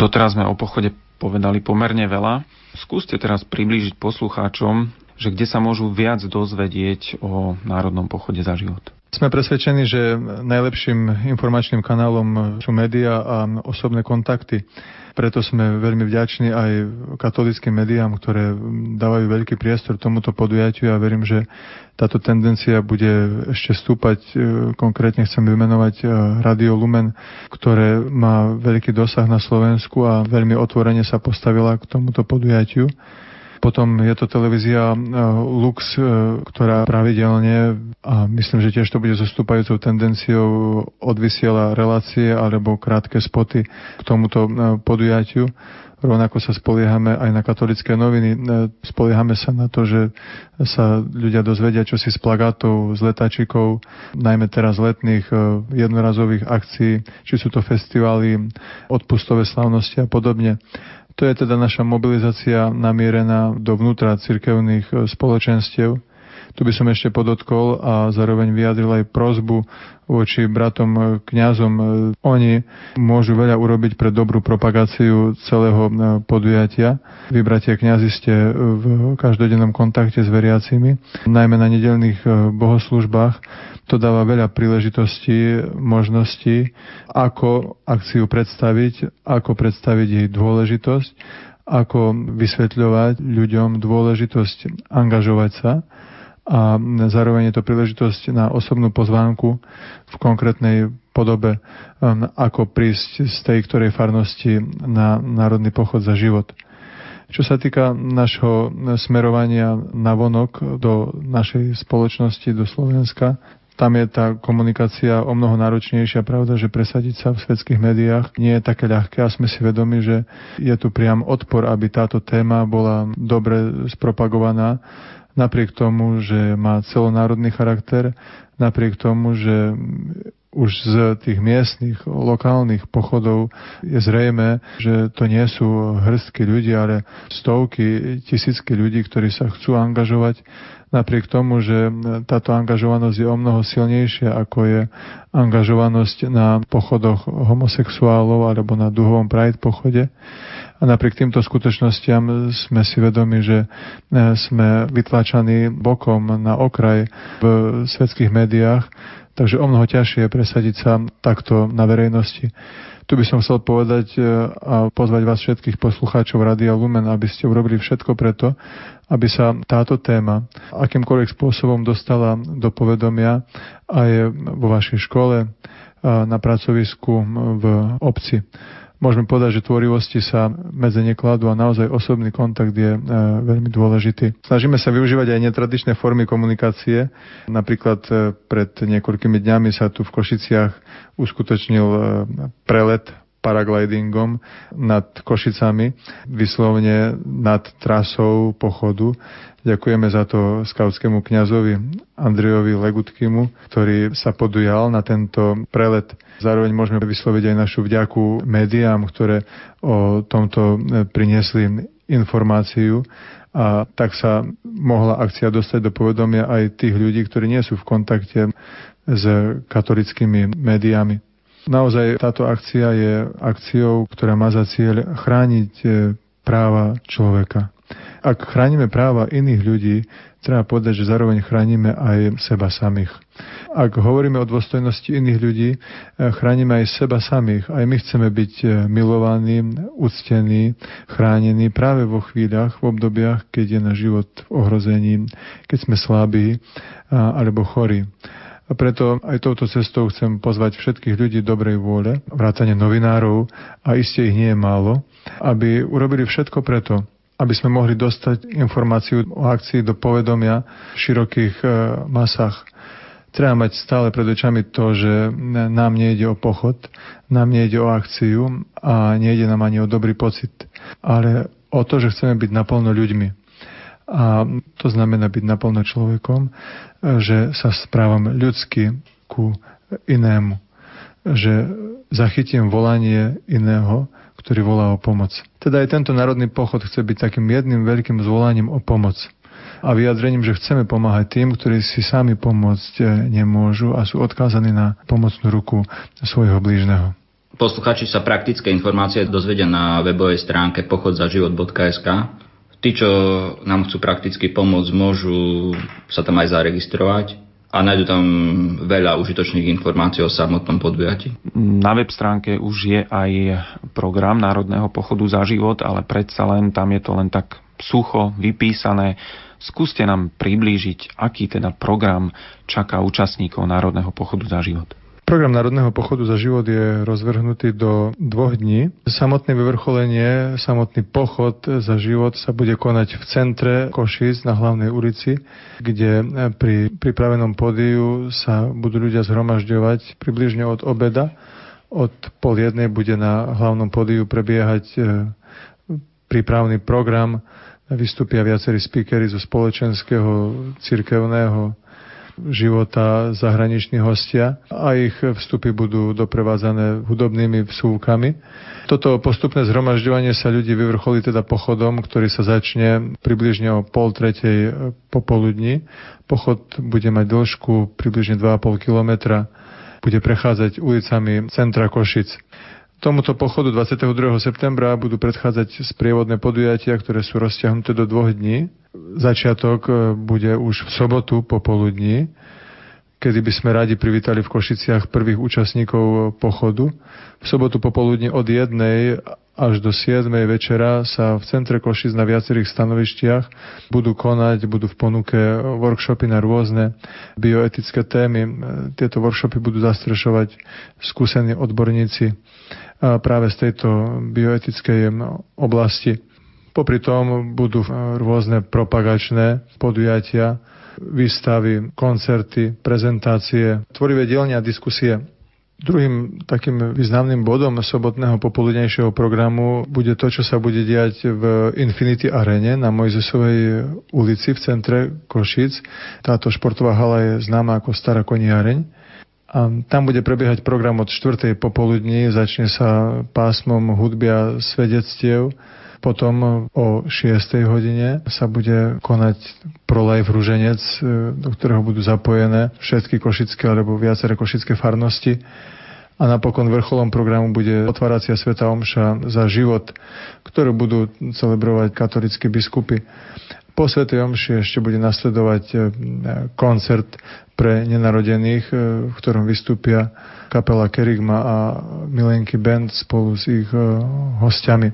doteraz sme o pochode povedali pomerne veľa. Skúste teraz priblížiť poslucháčom, že kde sa môžu viac dozvedieť o Národnom pochode za život. Sme presvedčení, že najlepším informačným kanálom sú médiá a osobné kontakty. Preto sme veľmi vďační aj katolickým médiám, ktoré dávajú veľký priestor tomuto podujatiu a verím, že táto tendencia bude ešte stúpať. E, konkrétne chcem vymenovať e, Radio Lumen, ktoré má veľký dosah na Slovensku a veľmi otvorene sa postavila k tomuto podujatiu. Potom je to televízia e, Lux, e, ktorá pravidelne, a myslím, že tiež to bude zostúpajúcou tendenciou, odvysiela relácie alebo krátke spoty k tomuto e, podujatiu. Rovnako sa spoliehame aj na katolické noviny. Spoliehame sa na to, že sa ľudia dozvedia čo si z plagátov, z letáčikov, najmä teraz letných jednorazových akcií, či sú to festivály, odpustové slávnosti a podobne. To je teda naša mobilizácia namierená dovnútra cirkevných e, spoločenstiev. Tu by som ešte podotkol a zároveň vyjadril aj prozbu voči bratom e, kňazom. E, oni môžu veľa urobiť pre dobrú propagáciu celého podujatia. Vy, bratia kňazi, ste v každodennom kontakte s veriacimi, najmä na nedelných bohoslužbách to dáva veľa príležitostí, možností, ako akciu predstaviť, ako predstaviť jej dôležitosť, ako vysvetľovať ľuďom dôležitosť angažovať sa a zároveň je to príležitosť na osobnú pozvánku v konkrétnej podobe, um, ako prísť z tej ktorej farnosti na národný pochod za život. Čo sa týka našho smerovania na vonok do našej spoločnosti, do Slovenska, tam je tá komunikácia o mnoho náročnejšia. Pravda, že presadiť sa v svetských médiách nie je také ľahké a sme si vedomi, že je tu priam odpor, aby táto téma bola dobre spropagovaná napriek tomu, že má celonárodný charakter, napriek tomu, že už z tých miestnych, lokálnych pochodov je zrejme, že to nie sú hrstky ľudí, ale stovky, tisícky ľudí, ktorí sa chcú angažovať napriek tomu, že táto angažovanosť je o mnoho silnejšia, ako je angažovanosť na pochodoch homosexuálov alebo na duhovom Pride pochode. A napriek týmto skutočnostiam sme si vedomi, že e, sme vytlačaní bokom na okraj v svetských médiách, takže o mnoho ťažšie je presadiť sa takto na verejnosti. Tu by som chcel povedať e, a pozvať vás všetkých poslucháčov Radia Lumen, aby ste urobili všetko preto, aby sa táto téma akýmkoľvek spôsobom dostala do povedomia aj vo vašej škole, na pracovisku v obci. Môžeme povedať, že tvorivosti sa medze nekladú a naozaj osobný kontakt je e, veľmi dôležitý. Snažíme sa využívať aj netradičné formy komunikácie. Napríklad e, pred niekoľkými dňami sa tu v Košiciach uskutočnil e, prelet paraglidingom nad Košicami, vyslovne nad trasou pochodu. Ďakujeme za to skautskému kňazovi Andrejovi Legutkimu, ktorý sa podujal na tento prelet. Zároveň môžeme vysloviť aj našu vďaku médiám, ktoré o tomto priniesli informáciu a tak sa mohla akcia dostať do povedomia aj tých ľudí, ktorí nie sú v kontakte s katolickými médiami. Naozaj táto akcia je akciou, ktorá má za cieľ chrániť e, práva človeka. Ak chránime práva iných ľudí, treba povedať, že zároveň chránime aj seba samých. Ak hovoríme o dôstojnosti iných ľudí, e, chránime aj seba samých. Aj my chceme byť e, milovaní, uctení, chránení práve vo chvíľach, v obdobiach, keď je náš život v ohrození, keď sme slabí alebo chorí. A preto aj touto cestou chcem pozvať všetkých ľudí dobrej vôle, vrátane novinárov, a iste ich nie je málo, aby urobili všetko preto, aby sme mohli dostať informáciu o akcii do povedomia v širokých e, masách. Treba mať stále pred očami to, že nám nejde o pochod, nám nejde o akciu a nejde nám ani o dobrý pocit, ale o to, že chceme byť naplno ľuďmi. A to znamená byť naplno človekom, že sa správam ľudsky ku inému. Že zachytím volanie iného, ktorý volá o pomoc. Teda aj tento národný pochod chce byť takým jedným veľkým zvolaním o pomoc a vyjadrením, že chceme pomáhať tým, ktorí si sami pomôcť eh, nemôžu a sú odkázaní na pomocnú ruku svojho blížneho. Posluchači sa praktické informácie dozvedia na webovej stránke pochodzaživot.sk Tí, čo nám chcú prakticky pomôcť, môžu sa tam aj zaregistrovať a nájdu tam veľa užitočných informácií o samotnom podujatí. Na web stránke už je aj program Národného pochodu za život, ale predsa len tam je to len tak sucho vypísané. Skúste nám priblížiť, aký teda program čaká účastníkov Národného pochodu za život. Program Národného pochodu za život je rozvrhnutý do dvoch dní. Samotné vyvrcholenie, samotný pochod za život sa bude konať v centre Košic na hlavnej ulici, kde pri pripravenom pódiu sa budú ľudia zhromažďovať približne od obeda. Od pol jednej bude na hlavnom pódiu prebiehať e, prípravný program. Vystúpia viacerí speakery zo spoločenského, cirkevného, života zahraniční hostia a ich vstupy budú doprevádzané hudobnými vsúvkami. Toto postupné zhromažďovanie sa ľudí vyvrcholí teda pochodom, ktorý sa začne približne o pol tretej popoludní. Pochod bude mať dĺžku približne 2,5 kilometra, bude prechádzať ulicami centra Košic. Tomuto pochodu 22. septembra budú predchádzať sprievodné podujatia, ktoré sú rozťahnuté do dvoch dní. Začiatok e, bude už v sobotu popoludní, kedy by sme radi privítali v Košiciach prvých účastníkov pochodu. V sobotu popoludní od jednej až do 7. večera sa v centre Košic na viacerých stanovištiach budú konať, budú v ponuke workshopy na rôzne bioetické témy. Tieto workshopy budú zastrešovať skúsení odborníci práve z tejto bioetickej oblasti. Popri tom budú rôzne propagačné podujatia, výstavy, koncerty, prezentácie, tvorivé dielne a diskusie. Druhým takým významným bodom sobotného popoludnejšieho programu bude to, čo sa bude diať v Infinity Arene na Mojzesovej ulici v centre Košic. Táto športová hala je známa ako Stará koniareň. A tam bude prebiehať program od 4. popoludní, začne sa pásmom hudby a svedectiev. Potom o 6. hodine sa bude konať prolife Ruženec, do ktorého budú zapojené všetky košické alebo viaceré košické farnosti. A napokon vrcholom programu bude otváracia Sveta Omša za život, ktorú budú celebrovať katolickí biskupy. Po Svetej Omši ešte bude nasledovať e, koncert pre nenarodených, e, v ktorom vystúpia kapela Kerigma a Milenky Band spolu s ich e, hostiami.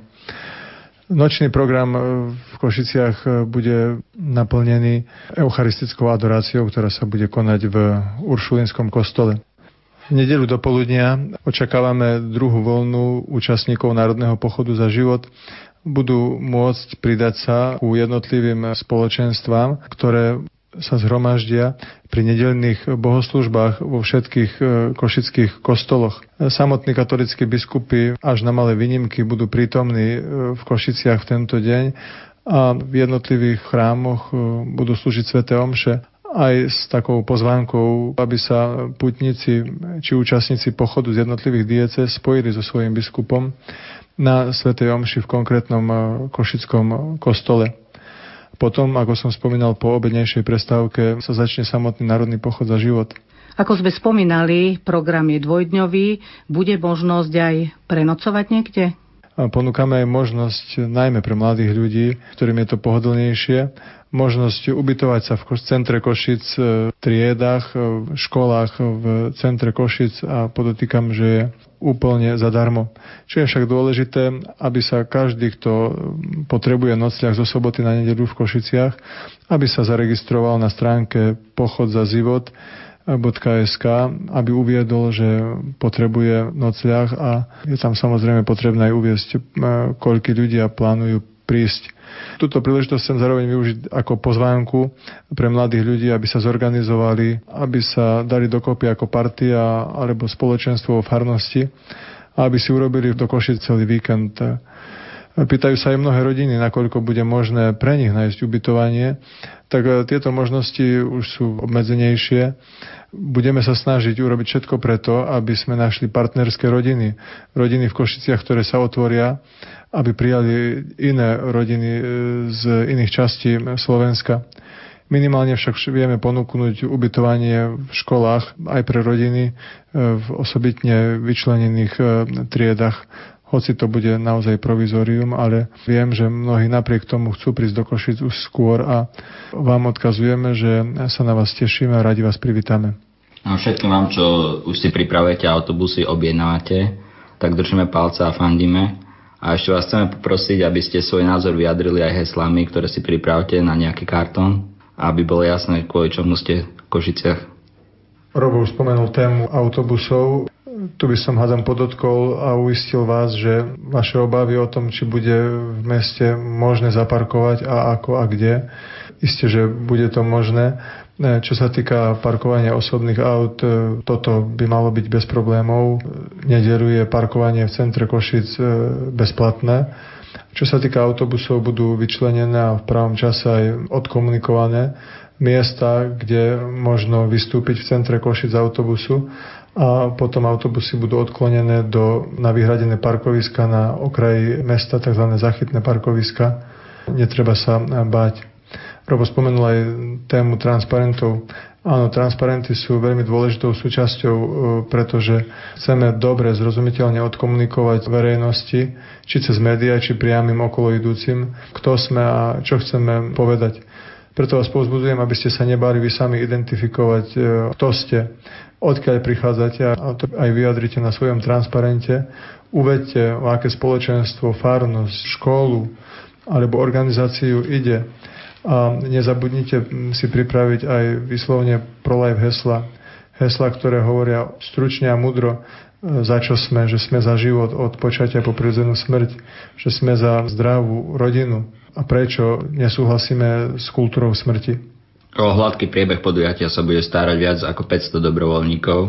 Nočný program v Košiciach bude naplnený eucharistickou adoráciou, ktorá sa bude konať v Uršulinskom kostole. V nedelu do poludnia očakávame druhú voľnu účastníkov Národného pochodu za život budú môcť pridať sa ku jednotlivým spoločenstvám, ktoré sa zhromaždia pri nedelných bohoslužbách vo všetkých e, košických kostoloch. Samotní katolickí biskupy až na malé výnimky budú prítomní e, v Košiciach v tento deň a v jednotlivých chrámoch e, budú slúžiť sväté omše aj s takou pozvánkou, aby sa putníci či účastníci pochodu z jednotlivých diece spojili so svojím biskupom na svätej omši v konkrétnom košickom kostole. Potom, ako som spomínal, po obednejšej prestávke sa začne samotný národný pochod za život. Ako sme spomínali, program je dvojdňový. Bude možnosť aj prenocovať niekde? Ponúkame aj možnosť, najmä pre mladých ľudí, ktorým je to pohodlnejšie, možnosť ubytovať sa v centre Košic e, v triedách, e, v školách v centre Košic a podotýkam, že je úplne zadarmo. Čo je však dôležité, aby sa každý, kto potrebuje nocľah zo soboty na nedelu v Košiciach, aby sa zaregistroval na stránke pochod za život .sk, aby uviedol, že potrebuje nocľah a je tam samozrejme potrebné aj uviesť, e, koľky ľudia plánujú prísť. Túto príležitosť chcem zároveň využiť ako pozvánku pre mladých ľudí, aby sa zorganizovali, aby sa dali dokopy ako partia alebo spoločenstvo o farnosti aby si urobili do Košic celý víkend. Pýtajú sa aj mnohé rodiny, nakoľko bude možné pre nich nájsť ubytovanie, tak tieto možnosti už sú obmedzenejšie budeme sa snažiť urobiť všetko preto, aby sme našli partnerské rodiny. Rodiny v Košiciach, ktoré sa otvoria, aby prijali iné rodiny e, z iných častí Slovenska. Minimálne však vieme ponúknuť ubytovanie v školách aj pre rodiny e, v osobitne vyčlenených e, triedach hoci to bude naozaj provizorium, ale viem, že mnohí napriek tomu chcú prísť do Košic už skôr a vám odkazujeme, že sa na vás tešíme a radi vás privítame. A všetkým vám, čo už si pripravujete autobusy, objednávate, tak držíme palce a fandíme. A ešte vás chceme poprosiť, aby ste svoj názor vyjadrili aj heslami, ktoré si pripravte na nejaký kartón, aby bolo jasné, kvôli čomu ste v Košiciach. Robo už spomenul tému autobusov. Tu by som hádam podotkol a uistil vás, že vaše obavy o tom, či bude v meste možné zaparkovať a ako a kde, isté, že bude to možné. Čo sa týka parkovania osobných aut, e, toto by malo byť bez problémov. Nedeluje parkovanie v centre Košic e, bezplatné. Čo sa týka autobusov, budú vyčlenené a v pravom čase aj odkomunikované miesta, kde možno vystúpiť v centre Košic z autobusu a potom autobusy budú odklonené do, na vyhradené parkoviska na okraji mesta, tzv. zachytné parkoviska. Netreba sa báť. Robo spomenul aj tému transparentov. Áno, transparenty sú veľmi dôležitou súčasťou, e, pretože chceme dobre, zrozumiteľne odkomunikovať verejnosti, či cez médiá, či priamým okolo idúcim, kto sme a čo chceme povedať. Preto vás povzbudzujem, aby ste sa nebali vy sami identifikovať, e, kto ste, odkiaľ prichádzate a to aj vyjadrite na svojom transparente. Uvedte, o aké spoločenstvo, farnosť, školu alebo organizáciu ide a nezabudnite si pripraviť aj vyslovne pro-life hesla. Hesla, ktoré hovoria stručne a mudro, e, za čo sme, že sme za život od počatia po prirodzenú smrť, že sme za zdravú rodinu a prečo nesúhlasíme s kultúrou smrti. O hladký priebeh podujatia sa bude starať viac ako 500 dobrovoľníkov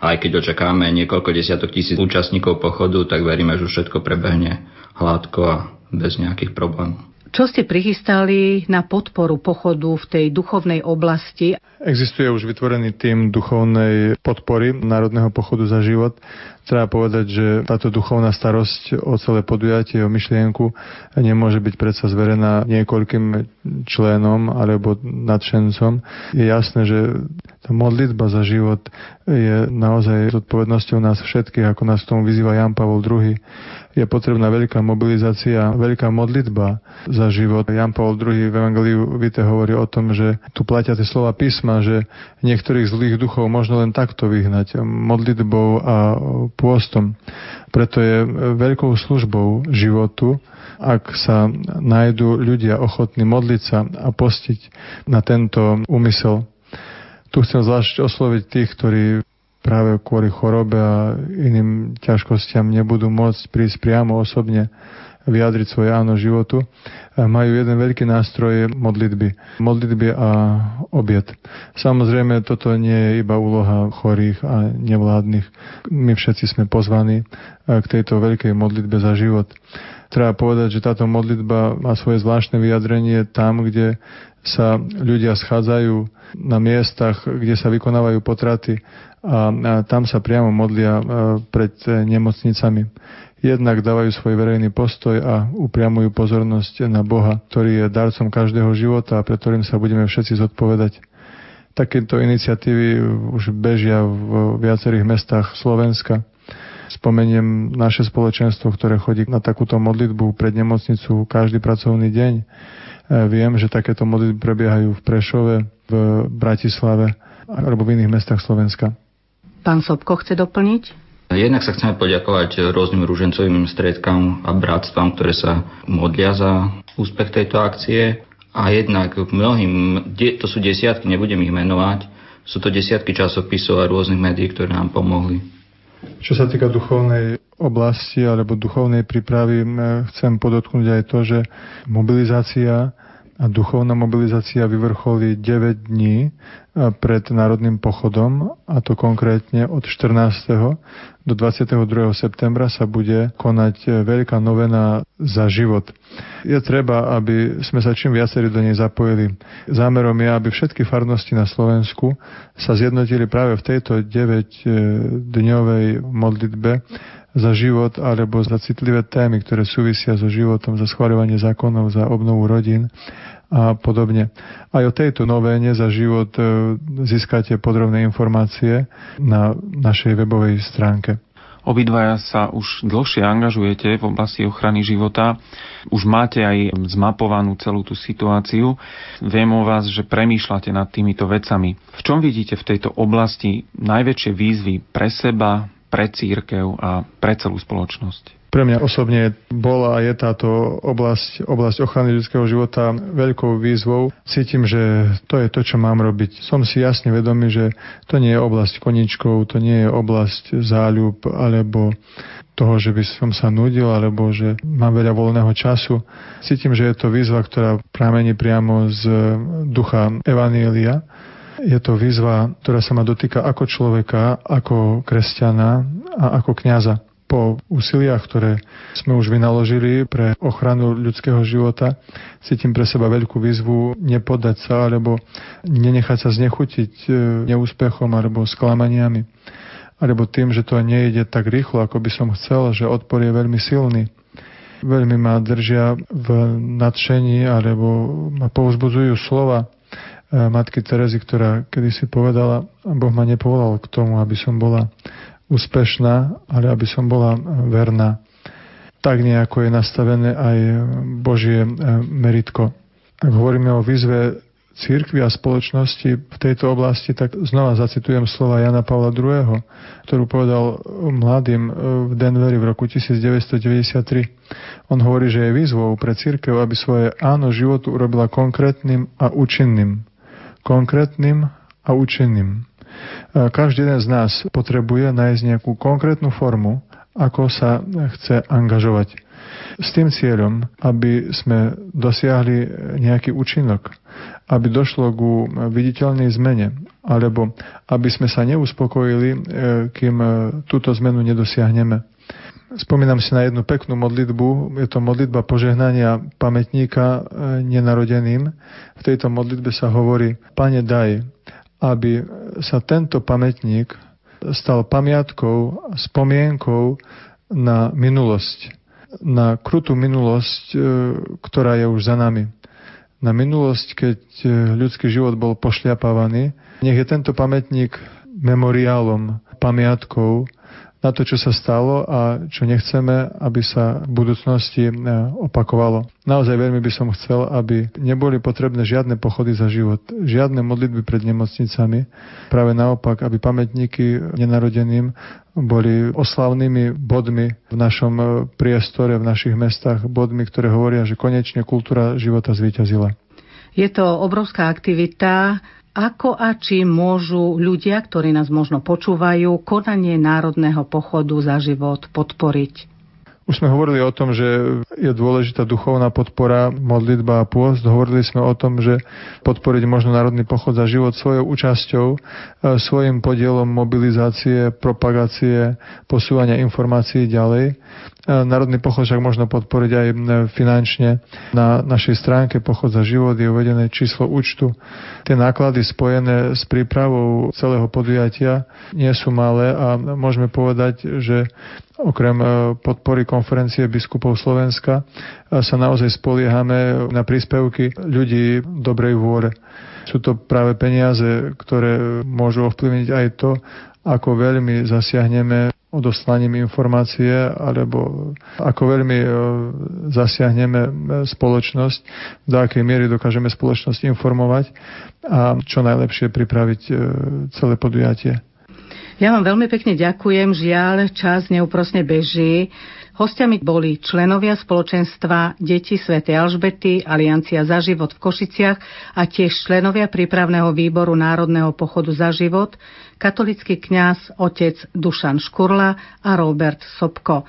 a aj keď očakáme niekoľko desiatok tisíc účastníkov pochodu, tak veríme, že všetko prebehne hladko a bez nejakých problémov. Čo ste prichystali na podporu pochodu v tej duchovnej oblasti? Existuje už vytvorený tým duchovnej podpory Národného pochodu za život. Treba povedať, že táto duchovná starosť o celé podujatie, o myšlienku nemôže byť predsa zverená niekoľkým členom alebo nadšencom. Je jasné, že tá modlitba za život je naozaj zodpovednosťou nás všetkých, ako nás k tomu vyzýva Jan Pavol II je potrebná veľká mobilizácia, veľká modlitba za život. Jan Paul II v Evangeliu Vite hovorí o tom, že tu platia tie slova písma, že niektorých zlých duchov možno len takto vyhnať, modlitbou a pôstom. Preto je veľkou službou životu, ak sa nájdú ľudia ochotní modliť sa a postiť na tento úmysel. Tu chcem zvlášť osloviť tých, ktorí práve kvôli chorobe a iným ťažkostiam nebudú môcť prísť priamo osobne vyjadriť svoje áno životu, majú jeden veľký nástroj modlitby. Modlitby a obiet. Samozrejme, toto nie je iba úloha chorých a nevládnych. My všetci sme pozvaní k tejto veľkej modlitbe za život. Treba povedať, že táto modlitba má svoje zvláštne vyjadrenie tam, kde sa ľudia schádzajú na miestach, kde sa vykonávajú potraty a, tam sa priamo modlia pred nemocnicami. Jednak dávajú svoj verejný postoj a upriamujú pozornosť na Boha, ktorý je darcom každého života a pre ktorým sa budeme všetci zodpovedať. Takéto iniciatívy už bežia v viacerých mestách Slovenska. Spomeniem naše spoločenstvo, ktoré chodí na takúto modlitbu pred nemocnicu každý pracovný deň. E, viem, že takéto modlitby prebiehajú v Prešove, v Bratislave alebo v iných mestách Slovenska. Pán Sobko chce doplniť? Jednak sa chceme poďakovať rôznym rúžencovým stredkám a bratstvám, ktoré sa modlia za úspech tejto akcie. A jednak mnohým, to sú desiatky, nebudem ich menovať, sú to desiatky časopisov a rôznych médií, ktoré nám pomohli. Čo sa týka duchovnej oblasti alebo duchovnej prípravy, chcem podotknúť aj to, že mobilizácia a duchovná mobilizácia vyvrcholí 9 dní pred Národným pochodom, a to konkrétne od 14. do 22. septembra sa bude konať veľká novena za život. Je treba, aby sme sa čím viacerí do nej zapojili. Zámerom je, aby všetky farnosti na Slovensku sa zjednotili práve v tejto 9-dňovej modlitbe za život alebo za citlivé témy, ktoré súvisia so životom, za schváľovanie zákonov, za obnovu rodín a podobne. Aj o tejto novéne za život e, získate podrobné informácie na našej webovej stránke. Obidvaja sa už dlhšie angažujete v oblasti ochrany života. Už máte aj zmapovanú celú tú situáciu. Viem o vás, že premýšľate nad týmito vecami. V čom vidíte v tejto oblasti najväčšie výzvy pre seba, pre církev a pre celú spoločnosť? Pre mňa osobne bola a je táto oblasť, oblasť ochrany ľudského života veľkou výzvou. Cítim, že to je to, čo mám robiť. Som si jasne vedomý, že to nie je oblasť koničkov, to nie je oblasť záľub alebo toho, že by som sa nudil alebo že mám veľa voľného času. Cítim, že je to výzva, ktorá pramení priamo z ducha Evanielia je to výzva, ktorá sa ma dotýka ako človeka, ako kresťana a ako kňaza. Po úsiliach, ktoré sme už vynaložili pre ochranu ľudského života, cítim pre seba veľkú výzvu nepodať sa alebo nenechať sa znechutiť e, neúspechom alebo sklamaniami alebo tým, že to nejde tak rýchlo, ako by som chcel, že odpor je veľmi silný. Veľmi ma držia v nadšení alebo ma povzbudzujú slova matky Terezy, ktorá kedysi povedala, Boh ma nepovolal k tomu, aby som bola úspešná, ale aby som bola verná. Tak nejako je nastavené aj Božie e, meritko. Ak hovoríme o výzve církvy a spoločnosti v tejto oblasti, tak znova zacitujem slova Jana Pavla II., ktorú povedal mladým e, v Denveri v roku 1993. On hovorí, že je výzvou pre církev, aby svoje áno životu urobila konkrétnym a účinným konkrétnym a účinným. Každý jeden z nás potrebuje nájsť nejakú konkrétnu formu, ako sa chce angažovať. S tým cieľom, aby sme dosiahli nejaký účinok, aby došlo ku viditeľnej zmene, alebo aby sme sa neuspokojili, e, kým túto zmenu nedosiahneme. Spomínam si na jednu peknú modlitbu. Je to modlitba požehnania pamätníka e, nenarodeným. V tejto modlitbe sa hovorí, Pane daj, aby sa tento pamätník stal pamiatkou, spomienkou na minulosť. Na krutú minulosť, e, ktorá je už za nami. Na minulosť, keď e, ľudský život bol pošliapávaný. Nech je tento pamätník memoriálom, pamiatkou, na to, čo sa stalo a čo nechceme, aby sa v budúcnosti e, opakovalo. Naozaj veľmi by som chcel, aby neboli potrebné žiadne pochody za život, žiadne modlitby pred nemocnicami. Práve naopak, aby pamätníky nenarodeným boli oslavnými bodmi v našom e, priestore, v našich mestách, bodmi, ktoré hovoria, že konečne kultúra života zvíťazila. Je to obrovská aktivita, ako a či môžu ľudia, ktorí nás možno počúvajú, konanie Národného pochodu za život podporiť? Už sme hovorili o tom, že je dôležitá duchovná podpora, modlitba a pôst. Hovorili sme o tom, že podporiť možno Národný pochod za život svojou účasťou, e, svojim podielom mobilizácie, propagácie, posúvania informácií ďalej. E, Národný pochod však možno podporiť aj finančne. Na našej stránke Pochod za život je uvedené číslo účtu. Tie náklady spojené s prípravou celého podujatia nie sú malé a môžeme povedať, že Okrem e, podpory konferencie biskupov Slovenska e, sa naozaj spoliehame na príspevky ľudí dobrej vôle. Sú to práve peniaze, ktoré môžu ovplyvniť aj to, ako veľmi zasiahneme odoslaním informácie, alebo ako veľmi e, zasiahneme spoločnosť, do akej miery dokážeme spoločnosť informovať a čo najlepšie pripraviť celé podujatie. Ja vám veľmi pekne ďakujem. Žiaľ, čas neúprosne beží. Hostiami boli členovia spoločenstva Deti Sv. Alžbety, Aliancia za život v Košiciach a tiež členovia prípravného výboru Národného pochodu za život, katolický kňaz otec Dušan Škurla a Robert Sobko.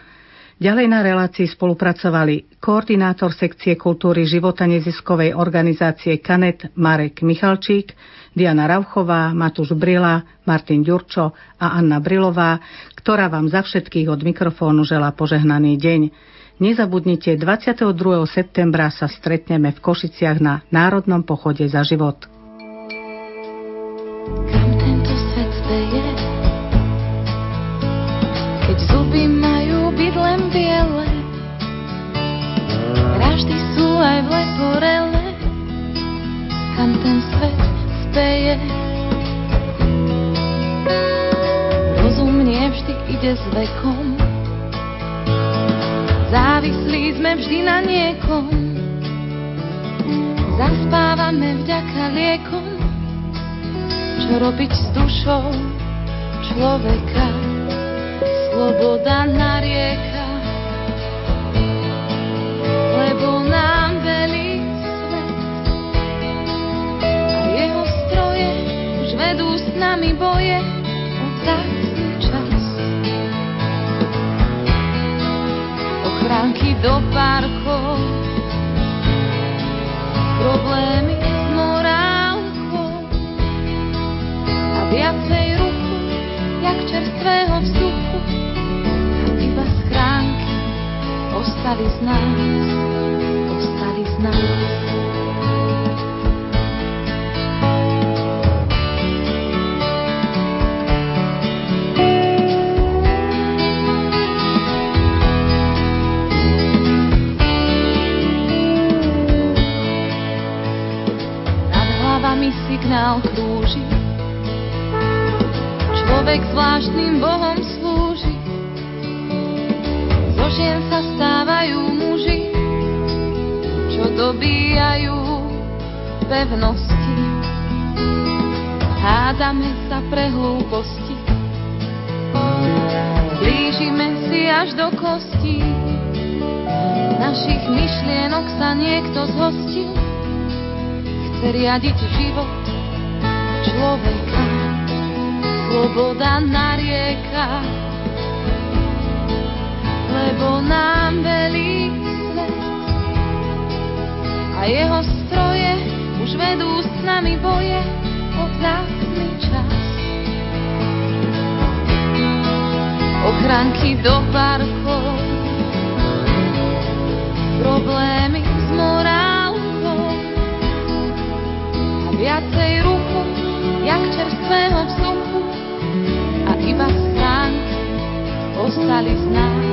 Ďalej na relácii spolupracovali koordinátor sekcie kultúry života neziskovej organizácie Kanet Marek Michalčík, Diana Rauchová, Matúš Brila, Martin Ďurčo a Anna Brilová, ktorá vám za všetkých od mikrofónu želá požehnaný deň. Nezabudnite, 22. septembra sa stretneme v Košiciach na Národnom pochode za život. Zuby majú byť len biele, vraždy sú aj v leporele. Kam ten svet speje. Rozum nie vždy ide s vekom, závislí sme vždy na niekom. Zaspávame vďaka liekom, čo robiť s dušou človeka. Sloboda narieka, lebo nám velí vedú s nami boje. O vzácný čas. Ochránky do parkov, problémy s morálkou. A viacej jak čerstvého vzduchu ostali z nás, ostali z nás. signál krúži. Človek zvláštnym Bohom slúži. Zo žien sa stávajú dobíjajú pevnosti. Hádame sa pre hlúposti. Blížime si až do kostí. Našich myšlienok sa niekto zhostil. Chce riadiť život človeka sloboda narieka, lebo nám velí jeho stroje už vedú s nami boje od vzácný čas. Ochranky do parkov, problémy s morálkou a viacej ruchu jak čerstvého vzduchu a iba schránky ostali z nás,